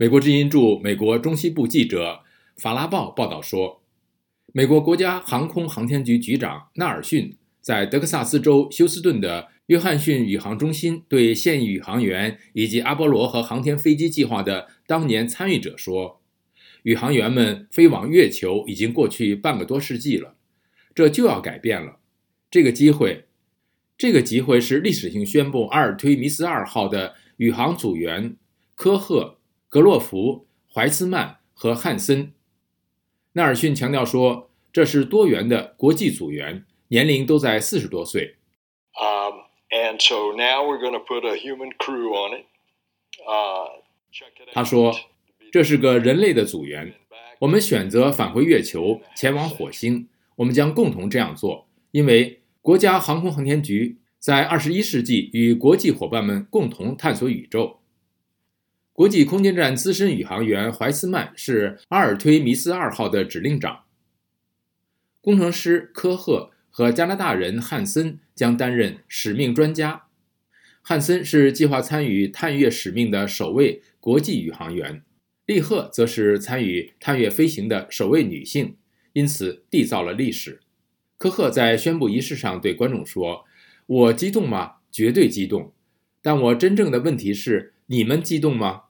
美国之音驻美国中西部记者法拉报报道说，美国国家航空航天局局长纳尔逊在德克萨斯州休斯顿的约翰逊宇航中心对现役宇航员以及阿波罗和航天飞机计划的当年参与者说：“宇航员们飞往月球已经过去半个多世纪了，这就要改变了。这个机会，这个机会是历史性宣布阿尔忒弥斯二号的宇航组员科赫。”格洛弗、怀斯曼和汉森。纳尔逊强调说：“这是多元的国际组员，年龄都在四十多岁。” Um, and so now we're going to put a human crew on it. Uh, 他说：“这是个人类的组员，我们选择返回月球，前往火星。我们将共同这样做，因为国家航空航天局在二十一世纪与国际伙伴们共同探索宇宙。”国际空间站资深宇航员怀斯曼是阿尔忒弥斯二号的指令长，工程师科赫和加拿大人汉森将担任使命专家。汉森是计划参与探月使命的首位国际宇航员，利赫则是参与探月飞行的首位女性，因此缔造了历史。科赫在宣布仪式上对观众说：“我激动吗？绝对激动。但我真正的问题是，你们激动吗？”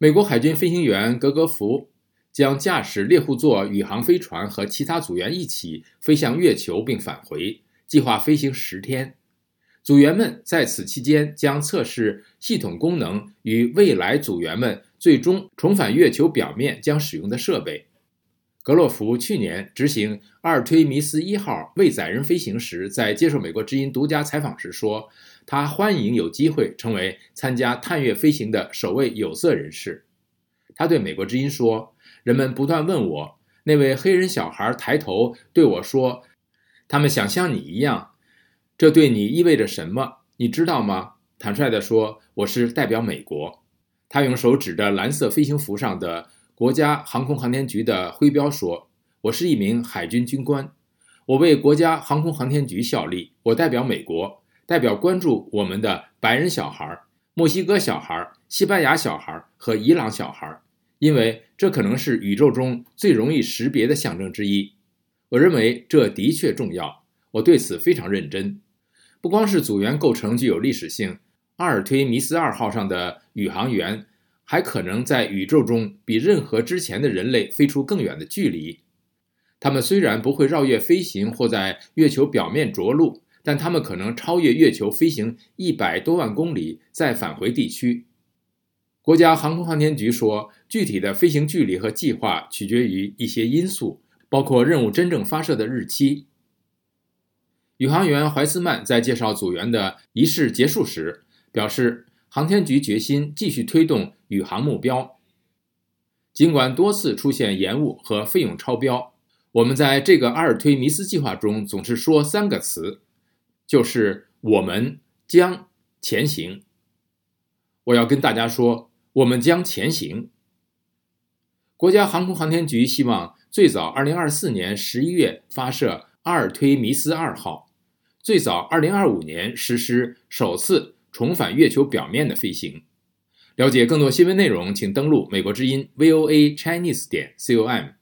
美国海军飞行员格格福将驾驶猎户座宇航飞船和其他组员一起飞向月球并返回，计划飞行十天。组员们在此期间将测试系统功能与未来组员们最终重返月球表面将使用的设备。格洛夫去年执行阿尔忒弥斯一号未载人飞行时，在接受美国之音独家采访时说。他欢迎有机会成为参加探月飞行的首位有色人士。他对美国之音说：“人们不断问我，那位黑人小孩抬头对我说，他们想像你一样。这对你意味着什么？你知道吗？”坦率地说，我是代表美国。他用手指着蓝色飞行服上的国家航空航天局的徽标说：“我是一名海军军官，我为国家航空航天局效力。我代表美国。”代表关注我们的白人小孩、墨西哥小孩、西班牙小孩和伊朗小孩，因为这可能是宇宙中最容易识别的象征之一。我认为这的确重要，我对此非常认真。不光是组员构成具有历史性，阿尔忒弥斯二号上的宇航员还可能在宇宙中比任何之前的人类飞出更远的距离。他们虽然不会绕月飞行或在月球表面着陆。但他们可能超越月球飞行一百多万公里，再返回地区。国家航空航天局说，具体的飞行距离和计划取决于一些因素，包括任务真正发射的日期。宇航员怀斯曼在介绍组员的仪式结束时表示，航天局决心继续推动宇航目标，尽管多次出现延误和费用超标。我们在这个阿尔忒弥斯计划中总是说三个词。就是我们将前行。我要跟大家说，我们将前行。国家航空航天局希望最早二零二四年十一月发射阿尔忒弥斯二号，最早二零二五年实施首次重返月球表面的飞行。了解更多新闻内容，请登录美国之音 VOA Chinese 点 com。